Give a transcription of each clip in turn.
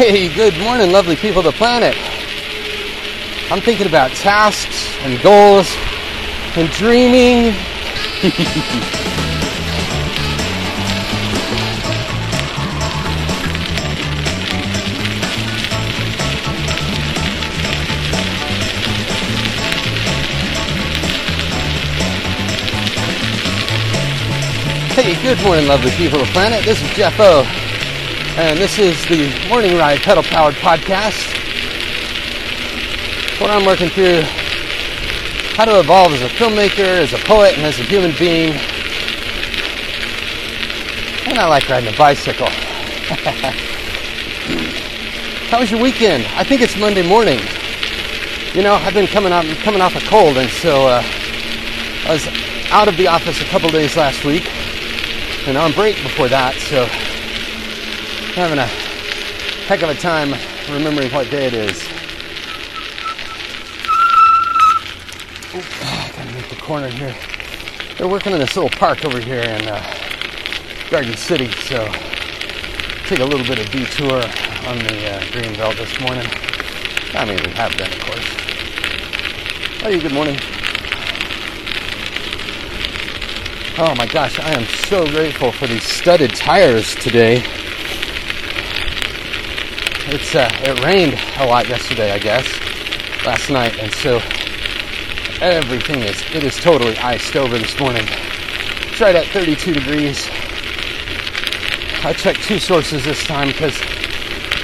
Hey, good morning, lovely people of the planet. I'm thinking about tasks and goals and dreaming. hey, good morning, lovely people of the planet. This is Jeff O and this is the Morning Ride Pedal Powered Podcast, What I'm working through how to evolve as a filmmaker, as a poet, and as a human being. And I like riding a bicycle. how was your weekend? I think it's Monday morning. You know, I've been coming out coming off a cold, and so uh, I was out of the office a couple days last week, and on break before that. So having a heck of a time remembering what day it is. I gotta make the corner here. They're working in this little park over here in uh, Garden City, so take a little bit of detour on the uh, green belt this morning. I mean, we have been, of course. Hey, good morning. Oh my gosh, I am so grateful for these studded tires today it's uh, it rained a lot yesterday, I guess, last night, and so everything is it is totally iced over this morning. It's right at 32 degrees. I checked two sources this time because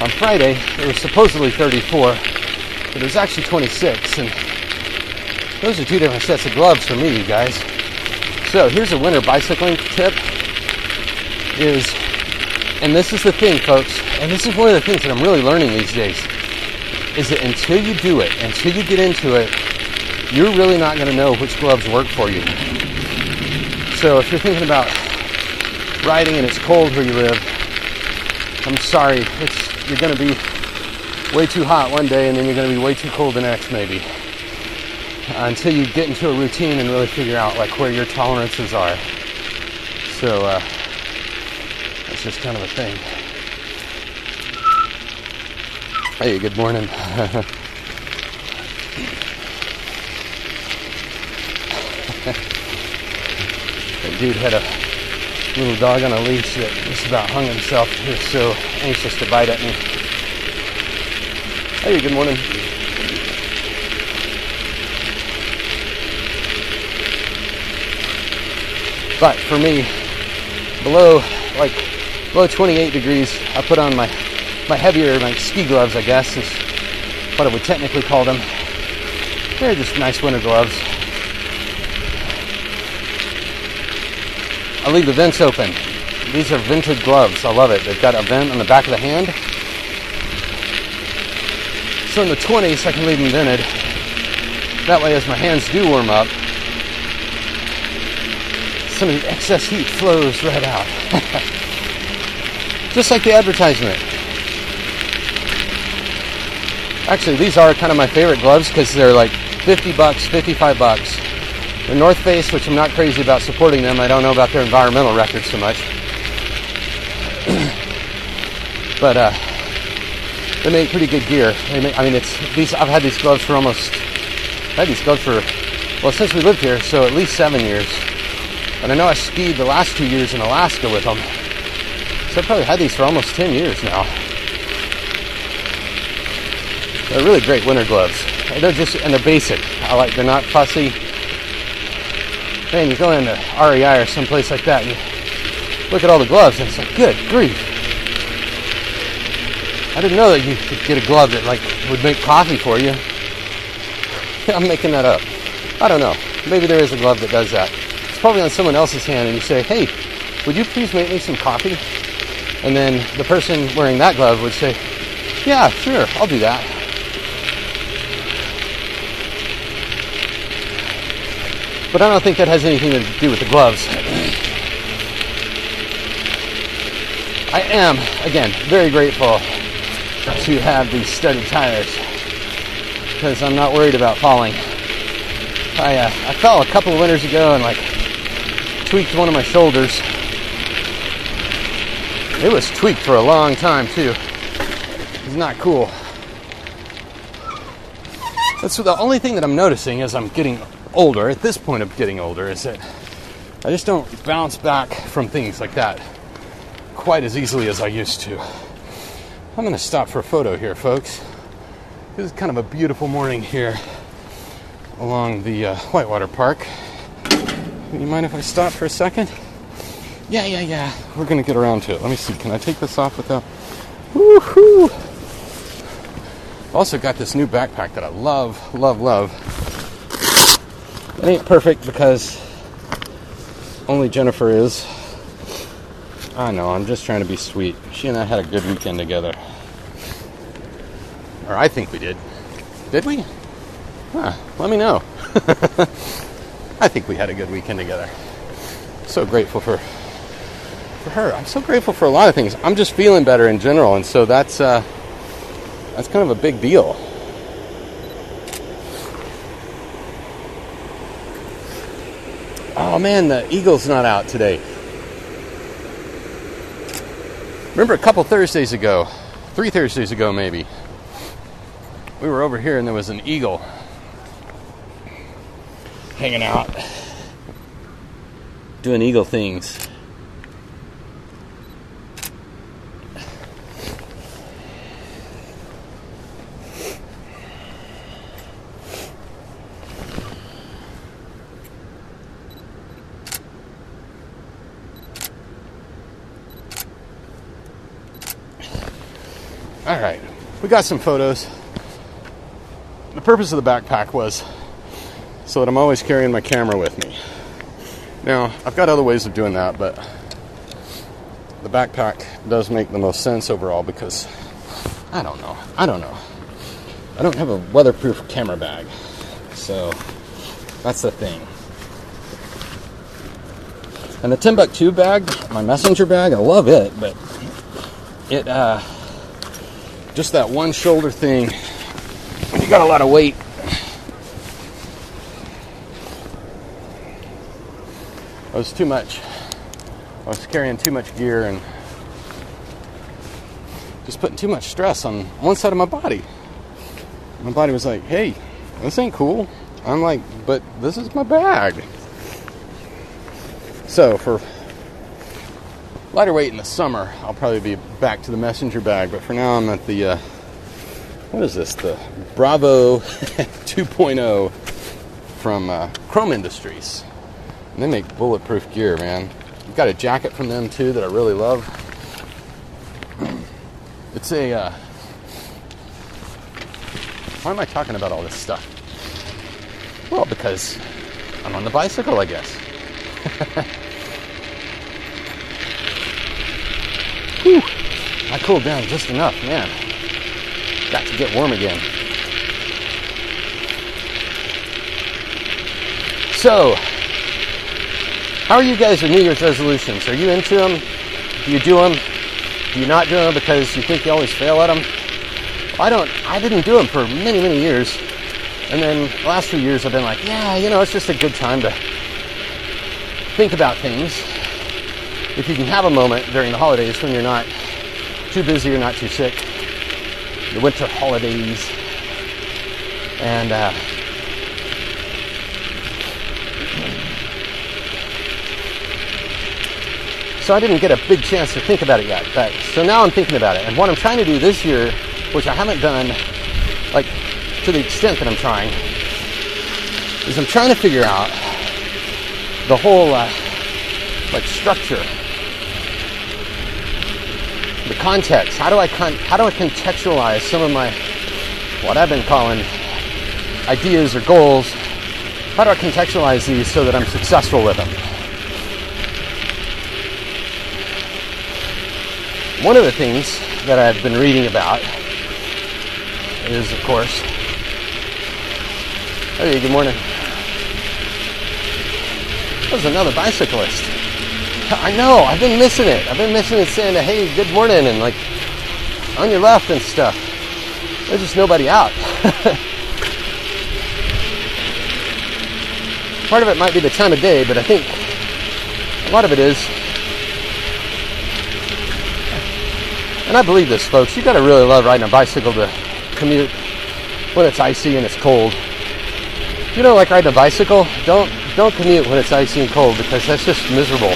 on Friday it was supposedly 34, but it was actually 26, and those are two different sets of gloves for me, you guys. So here's a winter bicycling tip: is and this is the thing, folks, and this is one of the things that I'm really learning these days, is that until you do it, until you get into it, you're really not going to know which gloves work for you. So if you're thinking about riding and it's cold where you live, I'm sorry, it's you're going to be way too hot one day and then you're going to be way too cold the next maybe. Until you get into a routine and really figure out like where your tolerances are. So uh, just kind of a thing. Hey, good morning. the dude had a little dog on a leash that just about hung himself. He was so anxious to bite at me. Hey, good morning. But for me, below like below 28 degrees, I put on my my heavier like ski gloves, I guess is what I would technically call them. They're just nice winter gloves. I leave the vents open. These are vented gloves. I love it. They've got a vent on the back of the hand. So in the 20s, I can leave them vented. That way, as my hands do warm up, some of the excess heat flows right out. Just like the advertisement. Actually, these are kind of my favorite gloves because they're like 50 bucks, 55 bucks. The North Face, which I'm not crazy about supporting them. I don't know about their environmental record so much. but uh, they make pretty good gear. Make, I mean, it's these. I've had these gloves for almost. I've had these gloves for well since we lived here, so at least seven years. And I know I skied the last two years in Alaska with them. So I've probably had these for almost 10 years now. They're really great winter gloves. They're just, and they're basic. I like, they're not fussy. Man, you go into REI or someplace like that and look at all the gloves and it's like, good grief. I didn't know that you could get a glove that like would make coffee for you. I'm making that up. I don't know. Maybe there is a glove that does that. It's probably on someone else's hand and you say, hey, would you please make me some coffee? And then the person wearing that glove would say, Yeah, sure, I'll do that. But I don't think that has anything to do with the gloves. I am, again, very grateful to have these studded tires because I'm not worried about falling. I, uh, I fell a couple of winters ago and like tweaked one of my shoulders it was tweaked for a long time too. It's not cool. That's the only thing that I'm noticing as I'm getting older, at this point of getting older, is that I just don't bounce back from things like that quite as easily as I used to. I'm to stop for a photo here, folks. This is kind of a beautiful morning here along the uh, Whitewater Park. You mind if I stop for a second? Yeah, yeah, yeah. We're gonna get around to it. Let me see. Can I take this off without? Woohoo! Also got this new backpack that I love, love, love. It ain't perfect because only Jennifer is. I know. I'm just trying to be sweet. She and I had a good weekend together, or I think we did. Did we? Huh, let me know. I think we had a good weekend together. So grateful for for her. I'm so grateful for a lot of things. I'm just feeling better in general, and so that's uh, that's kind of a big deal. Oh man, the Eagle's not out today. Remember a couple Thursdays ago, three Thursdays ago maybe, we were over here and there was an eagle hanging out, doing eagle things. All right, we got some photos. The purpose of the backpack was so that I'm always carrying my camera with me. Now, I've got other ways of doing that, but the backpack does make the most sense overall because I don't know. I don't know. I don't have a weatherproof camera bag. So that's the thing. And the Timbuk2 bag, my messenger bag, I love it, but it uh just that one shoulder thing. When you got a lot of weight. Oh, it was too much. Oh, I was carrying too much gear and just putting too much stress on one side of my body. My body was like hey this ain't cool. I'm like but this is my bag. So for lighter weight in the summer, I'll probably be back to the messenger bag. But for now, I'm at the uh, what is this? The Bravo 2.0 from uh, Chrome Industries. And they make bulletproof gear, man. I've got a jacket from them too that I really love. It's a. Uh, why am I talking about all this stuff? Well, because I'm on the bicycle, I guess. Whew. I cooled down just enough, man. Got to get warm again. So, how are you guys with New Year's resolutions? Are you into them? Do you do them? Do you not do them because you think you always fail at them? I don't. I didn't do them for many, many years, and then the last few years I've been like, yeah, you know, it's just a good time to think about things if you can have a moment during the holidays when you're not too busy or not too sick, the winter holidays, and uh, so I didn't get a big chance to think about it yet. But so now I'm thinking about it, and what I'm trying to do this year, which I haven't done, like to the extent that I'm trying, is I'm trying to figure out the whole uh, like structure context. How do I con- how do I contextualize some of my what I've been calling ideas or goals? How do I contextualize these so that I'm successful with them? One of the things that I've been reading about is, of course, hey, good morning. There's another bicyclist. I know. I've been missing it. I've been missing it saying, "Hey, good morning," and like on your left and stuff. There's just nobody out. Part of it might be the time of day, but I think a lot of it is and I believe this, folks, you gotta really love riding a bicycle to commute when it's icy and it's cold. If you don't like riding a bicycle, don't don't commute when it's icy and cold because that's just miserable.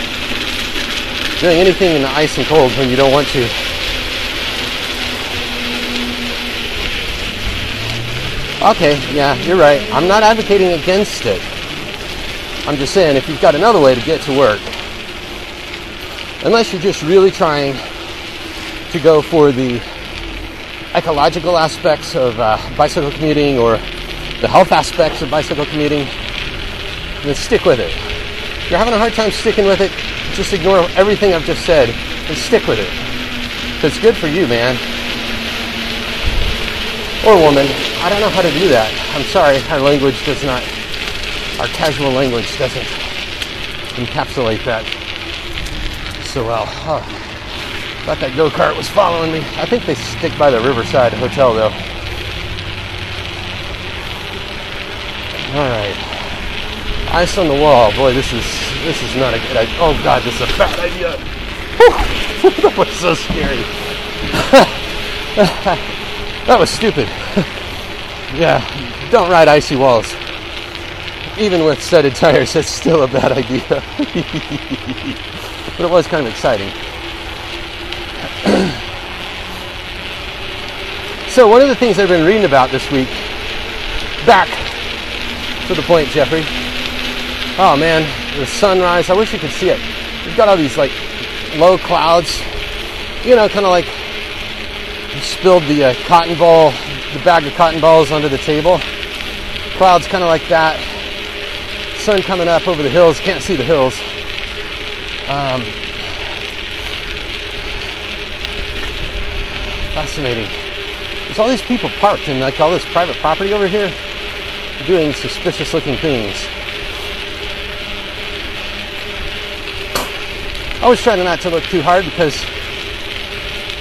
Doing anything in the ice and cold when you don't want to. Okay, yeah, you're right. I'm not advocating against it. I'm just saying if you've got another way to get to work, unless you're just really trying to go for the ecological aspects of uh, bicycle commuting or the health aspects of bicycle commuting, then stick with it. If you're having a hard time sticking with it, just ignore everything I've just said and stick with it. It's good for you, man. Or woman. I don't know how to do that. I'm sorry, our language does not, our casual language doesn't encapsulate that so well. Oh, thought that go kart was following me. I think they stick by the Riverside Hotel though. All right, ice on the wall. Boy, this is this is not a good idea. Oh God, this is a bad idea. that was so scary. that was stupid. yeah, don't ride icy walls. Even with studded tires, that's still a bad idea. but it was kind of exciting. so, one of the things I've been reading about this week, back to the point, Jeffery. Oh man, the sunrise. I wish you could see it. We've got all these like low clouds, you know, kind of like you spilled the uh, cotton ball, the bag of cotton balls under the table. Clouds kind of like that. Sun coming up over the hills. Can't see the hills. Um, fascinating. There's all these people parked in like all this private property over here doing suspicious looking things. I was trying not to look too hard because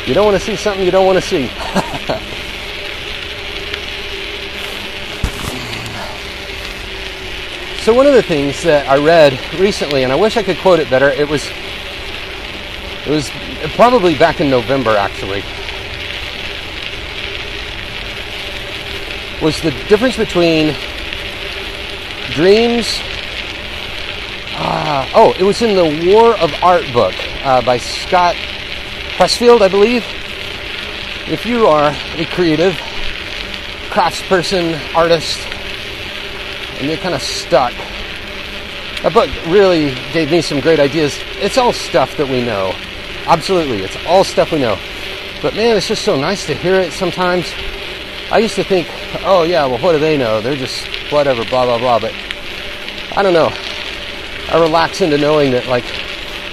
you don't want to see something you don't want to see. so one of the things that I read recently, and I wish I could quote it better, it was it was probably back in November actually. Was the difference between dreams uh, oh, it was in the War of Art book uh, by Scott Pressfield, I believe. If you are a creative craftsperson, artist, and you're kind of stuck, that book really gave me some great ideas. It's all stuff that we know. Absolutely, it's all stuff we know. But man, it's just so nice to hear it sometimes. I used to think, oh yeah, well, what do they know? They're just whatever, blah, blah, blah. But I don't know. I relax into knowing that, like,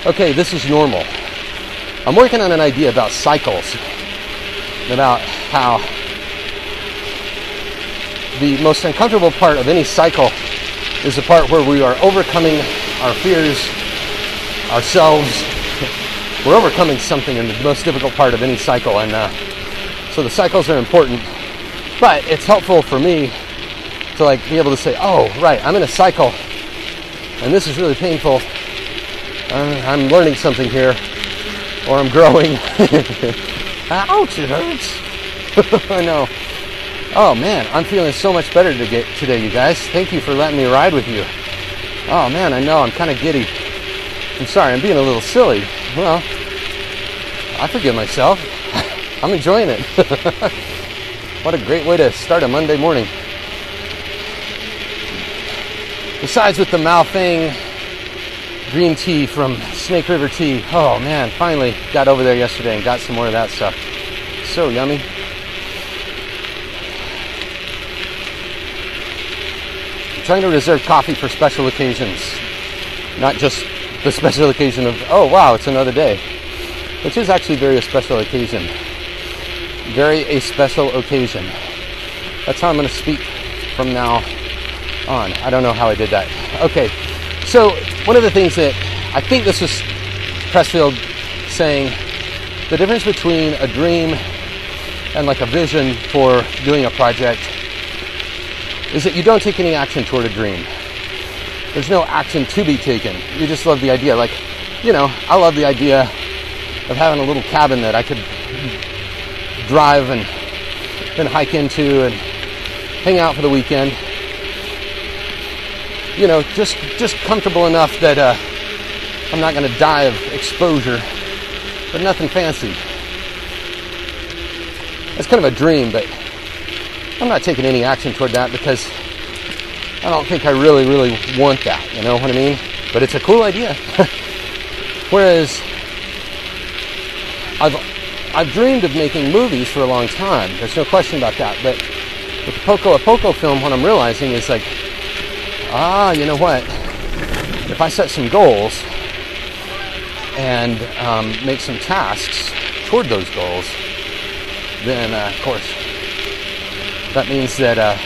okay, this is normal. I'm working on an idea about cycles, about how the most uncomfortable part of any cycle is the part where we are overcoming our fears ourselves. We're overcoming something in the most difficult part of any cycle, and uh, so the cycles are important. But it's helpful for me to like be able to say, "Oh, right, I'm in a cycle." And this is really painful. I'm learning something here, or I'm growing. Ouch, it hurts. I know. Oh man, I'm feeling so much better today, you guys. Thank you for letting me ride with you. Oh man, I know I'm kind of giddy. I'm sorry, I'm being a little silly. Well, I forgive myself. I'm enjoying it. what a great way to start a Monday morning. Besides with the Maofeng green tea from Snake River Tea. Oh man, finally got over there yesterday and got some more of that stuff. So yummy. I'm trying to reserve coffee for special occasions, not just the special occasion of, oh wow, it's another day, which is actually very a special occasion. Very a special occasion. That's how I'm going to speak from now on. I don't know how I did that. Okay, so one of the things that I think this was Pressfield saying the difference between a dream and like a vision for doing a project is that you don't take any action toward a dream. There's no action to be taken. You just love the idea. Like, you know, I love the idea of having a little cabin that I could drive and then hike into and hang out for the weekend. You know, just just comfortable enough that uh, I'm not going to die of exposure, but nothing fancy. It's kind of a dream, but I'm not taking any action toward that because I don't think I really, really want that. You know what I mean? But it's a cool idea. Whereas I've I've dreamed of making movies for a long time. There's no question about that. But with the Poco a Poco film, what I'm realizing is like, ah, you know what? If I set some goals and um, make some tasks toward those goals, then uh, of course that means that uh,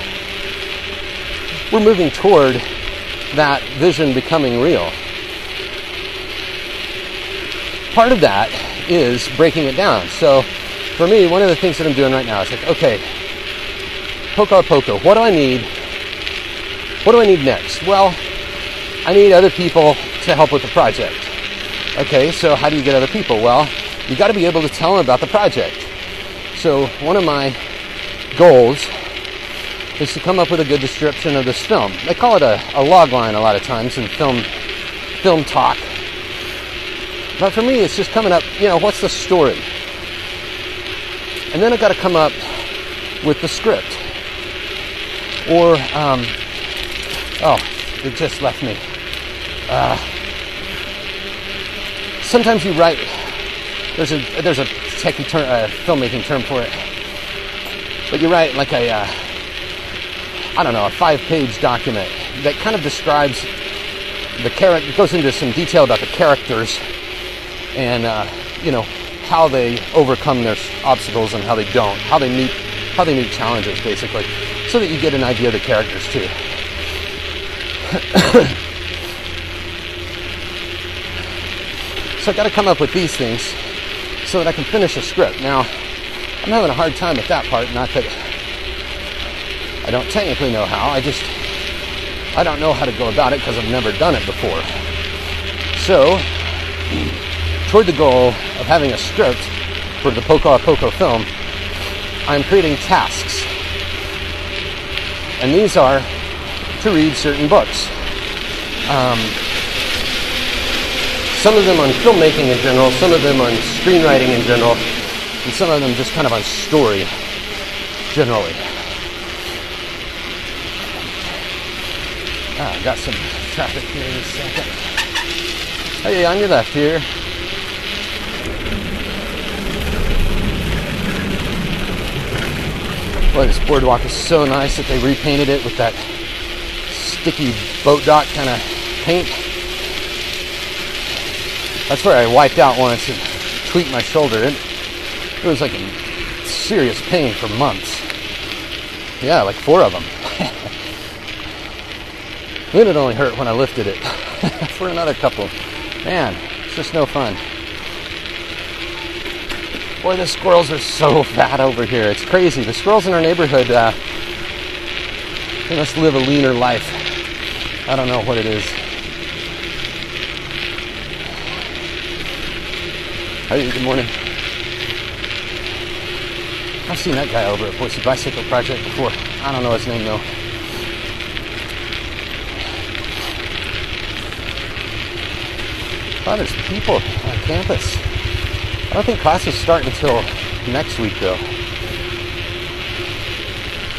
we're moving toward that vision becoming real. Part of that is breaking it down. So for me, one of the things that I'm doing right now is like, okay, Poco Poco, what do I need? What do I need next? Well, I need other people to help with the project. Okay, so how do you get other people? Well, you got to be able to tell them about the project. So one of my goals is to come up with a good description of this film. They call it a, a log line a lot of times in film film talk. But for me, it's just coming up, you know, what's the story? And then I've got to come up with the script. Or, um, oh, it just left me. Uh, sometimes you write, there's a, there's a techie term, uh, filmmaking term for it. But you write like a, uh, I don't know, a five page document that kind of describes the character, goes into some detail about the characters and uh, you know how they overcome their obstacles and how they don't, how they meet how they meet challenges, basically, so that you get an idea of the characters too. so I got to come up with these things so that I can finish a script. Now, I'm having a hard time at that part. Not that I don't technically know how. I just I don't know how to go about it because I've never done it before. So toward the goal of having a script for the Poco a Poco film, I'm creating tasks. And these are to read certain books. Um, some of them on filmmaking in general, some of them on screenwriting in general, and some of them just kind of on story generally. Ah, got some traffic here in a second. Hey, on your left here. Boy, this boardwalk is so nice that they repainted it with that sticky boat dock kind of paint. That's where I wiped out once and tweaked my shoulder. It, it was like a serious pain for months. Yeah, like four of them. then it only hurt when I lifted it for another couple. Man, it's just no fun. Boy, the squirrels are so fat over here. It's crazy. The squirrels in our neighborhood, uh, they must live a leaner life. I don't know what it is. Hey, good morning. I've seen that guy over at Boise Bicycle Project before. I don't know his name though. Oh, there's people on campus. I don't think classes start until next week, though.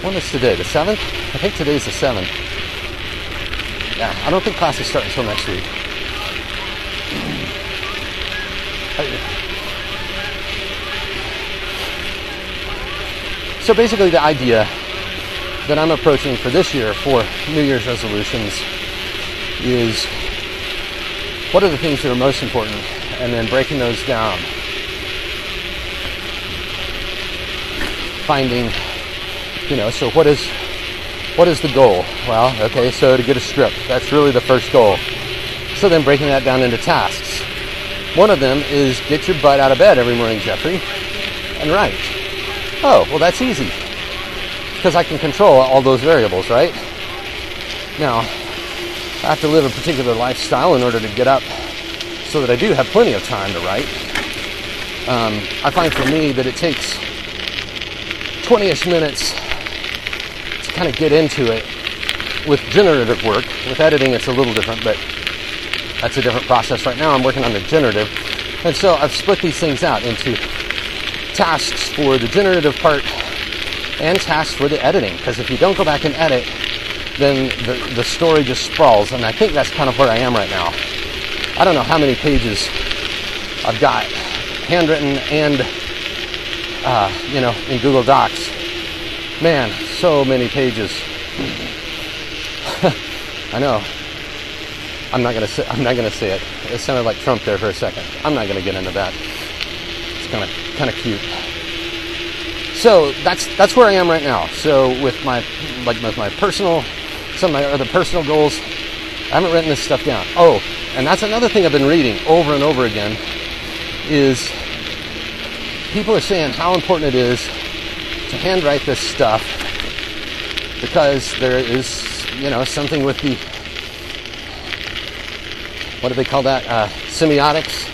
When is today? The 7th? I think today's the 7th. Yeah, I don't think classes start until next week. So basically, the idea that I'm approaching for this year for New Year's resolutions is what are the things that are most important, and then breaking those down finding, you know, so what is what is the goal? Well, okay, so to get a script, that's really the first goal. So then breaking that down into tasks. One of them is get your butt out of bed every morning, Jeffery, and write. Oh, well, that's easy because I can control all those variables, right? Now, I have to live a particular lifestyle in order to get up so that I do have plenty of time to write. Um, I find for me that it takes 20ish minutes to kind of get into it with generative work. With editing, it's a little different, but that's a different process. Right now, I'm working on the generative. And so I've split these things out into tasks for the generative part and tasks for the editing. Because if you don't go back and edit, then the, the story just sprawls. And I think that's kind of where I am right now. I don't know how many pages I've got handwritten and, uh, you know, in Google Docs. Man, so many pages. I know. I'm not gonna say. I'm not gonna say it. It sounded like Trump there for a second. I'm not gonna get into that. It's kind of kind of cute. So that's that's where I am right now. So with my like with my personal, some of my other personal goals, I haven't written this stuff down. Oh, and that's another thing I've been reading over and over again is people are saying how important it is to handwrite this stuff because there is you know something with the what do they call that? Uh, semiotics,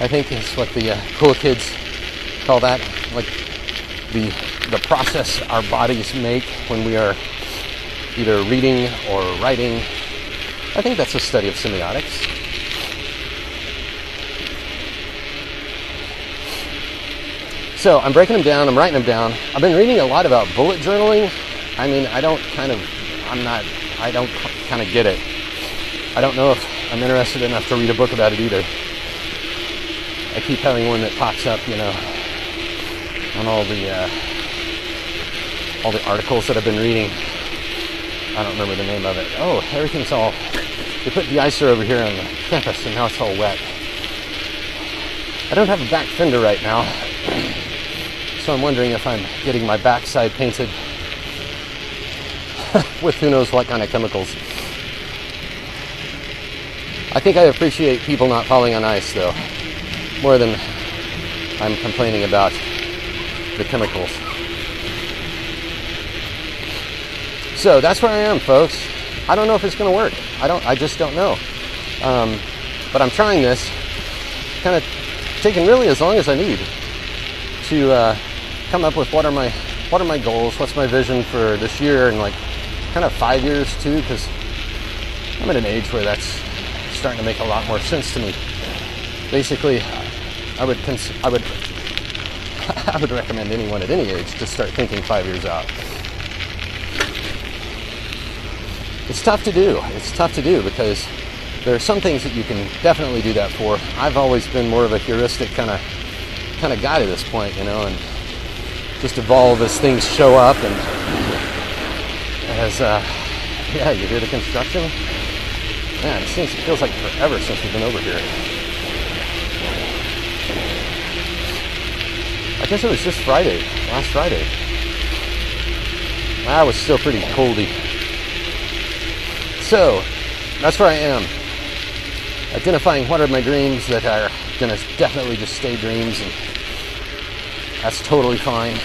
I think is what the uh, cool kids call that. Like the the process our bodies make when we are either reading or writing. I think that's a study of semiotics. So I'm breaking them down, I'm writing them down. I've been reading a lot about bullet journaling. I mean, I don't kind of, I'm not, I don't kind of get it. I don't know if I'm interested enough to read a book about it either. I keep having one that pops up, you know, on all the uh, all the articles that I've been reading. I don't remember the name of it. Oh, everything's all. They put de-icer over here on the campus, and now it's all wet. I don't have a back fender right now, so I'm wondering if I'm getting my backside painted with who knows what kind of chemicals. I think I appreciate people not falling on ice, though, more than I'm complaining about the chemicals. So that's where I am, folks. I don't know if it's going to work. I don't. I just don't know. Um, but I'm trying this, kind of taking really as long as I need to uh, come up with what are my what are my goals, what's my vision for this year, and like kind of five years too, because I'm at an age where that's starting to make a lot more sense to me. Basically, I would cons- I would I would recommend anyone at any age to start thinking five years out. It's tough to do. It's tough to do because there are some things that you can definitely do that for. I've always been more of a heuristic kind of kind of guy to this point, you know, and just evolve as things show up and as uh, yeah, you hear the construction. Man, it seems it feels like forever since we've been over here. I guess it was just Friday, last Friday. I was still pretty coldy. So, that's where I am. Identifying what are my dreams that are gonna definitely just stay dreams, and that's totally fine.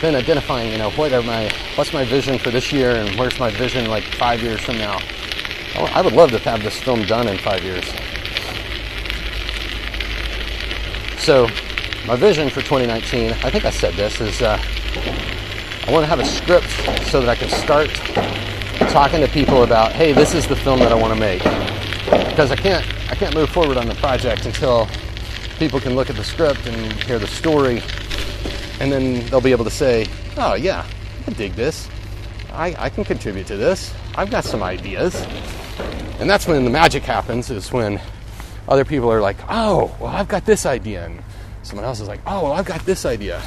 Then identifying, you know, what are my, what's my vision for this year, and where's my vision like five years from now I would love to have this film done in five years. So, my vision for 2019, I think I said this, is uh, I want to have a script so that I can start talking to people about, hey, this is the film that I want to make. Because I can't, I can't move forward on the project until people can look at the script and hear the story, and then they'll be able to say, oh yeah, I dig this. I, I can contribute to this. I've got some ideas. And that's when the magic happens, is when other people are like, oh, well, I've got this idea. And someone else is like, oh, well, I've got this idea.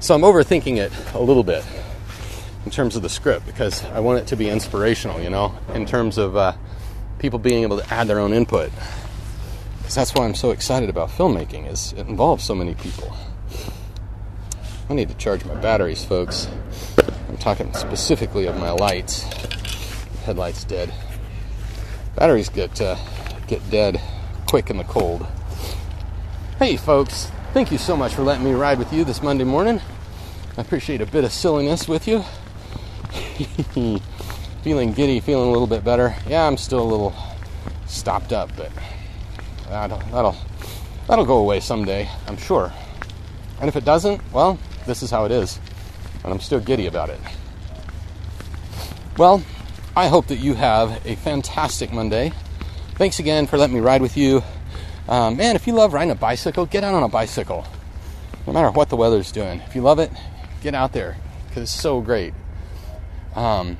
So I'm overthinking it a little bit in terms of the script because I want it to be inspirational, you know, in terms of uh, people being able to add their own input. Because that's why I'm so excited about filmmaking is it involves so many people. I need to charge my batteries, folks. I'm talking specifically of my lights headlights dead. Batteries get uh, get dead quick in the cold. Hey, folks! Thank you so much for letting me ride with you this Monday morning. I appreciate a bit of silliness with you. feeling giddy, feeling a little bit better. Yeah, I'm still a little stopped up, but that'll that'll that'll go away someday, I'm sure. And if it doesn't, well, this is how it is. And I'm still giddy about it. Well, I hope that you have a fantastic Monday. Thanks again for letting me ride with you. Um, man, if you love riding a bicycle, get out on a bicycle. No matter what the weather's doing. If you love it, get out there because it's so great. Um,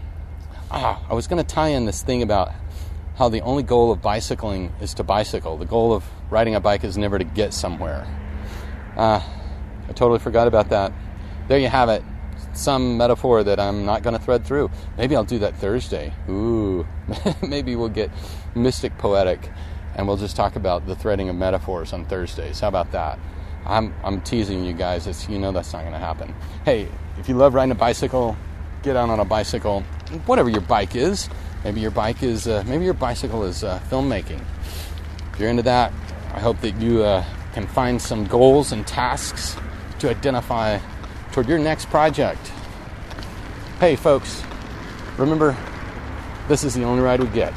ah, I was going to tie in this thing about how the only goal of bicycling is to bicycle. The goal of riding a bike is never to get somewhere. Uh, I totally forgot about that. There you have it. Some metaphor that I'm not going to thread through. Maybe I'll do that Thursday. Ooh, maybe we'll get mystic poetic and we'll just talk about the threading of metaphors on Thursdays. How about that? I'm, I'm teasing you guys. It's, you know that's not going to happen. Hey, if you love riding a bicycle, get out on a bicycle, whatever your bike is. Maybe your bike is, uh, maybe your bicycle is uh, filmmaking. If you're into that, I hope that you uh, can find some goals and tasks to identify toward your next project. Hey, folks, remember, this is the only ride we get.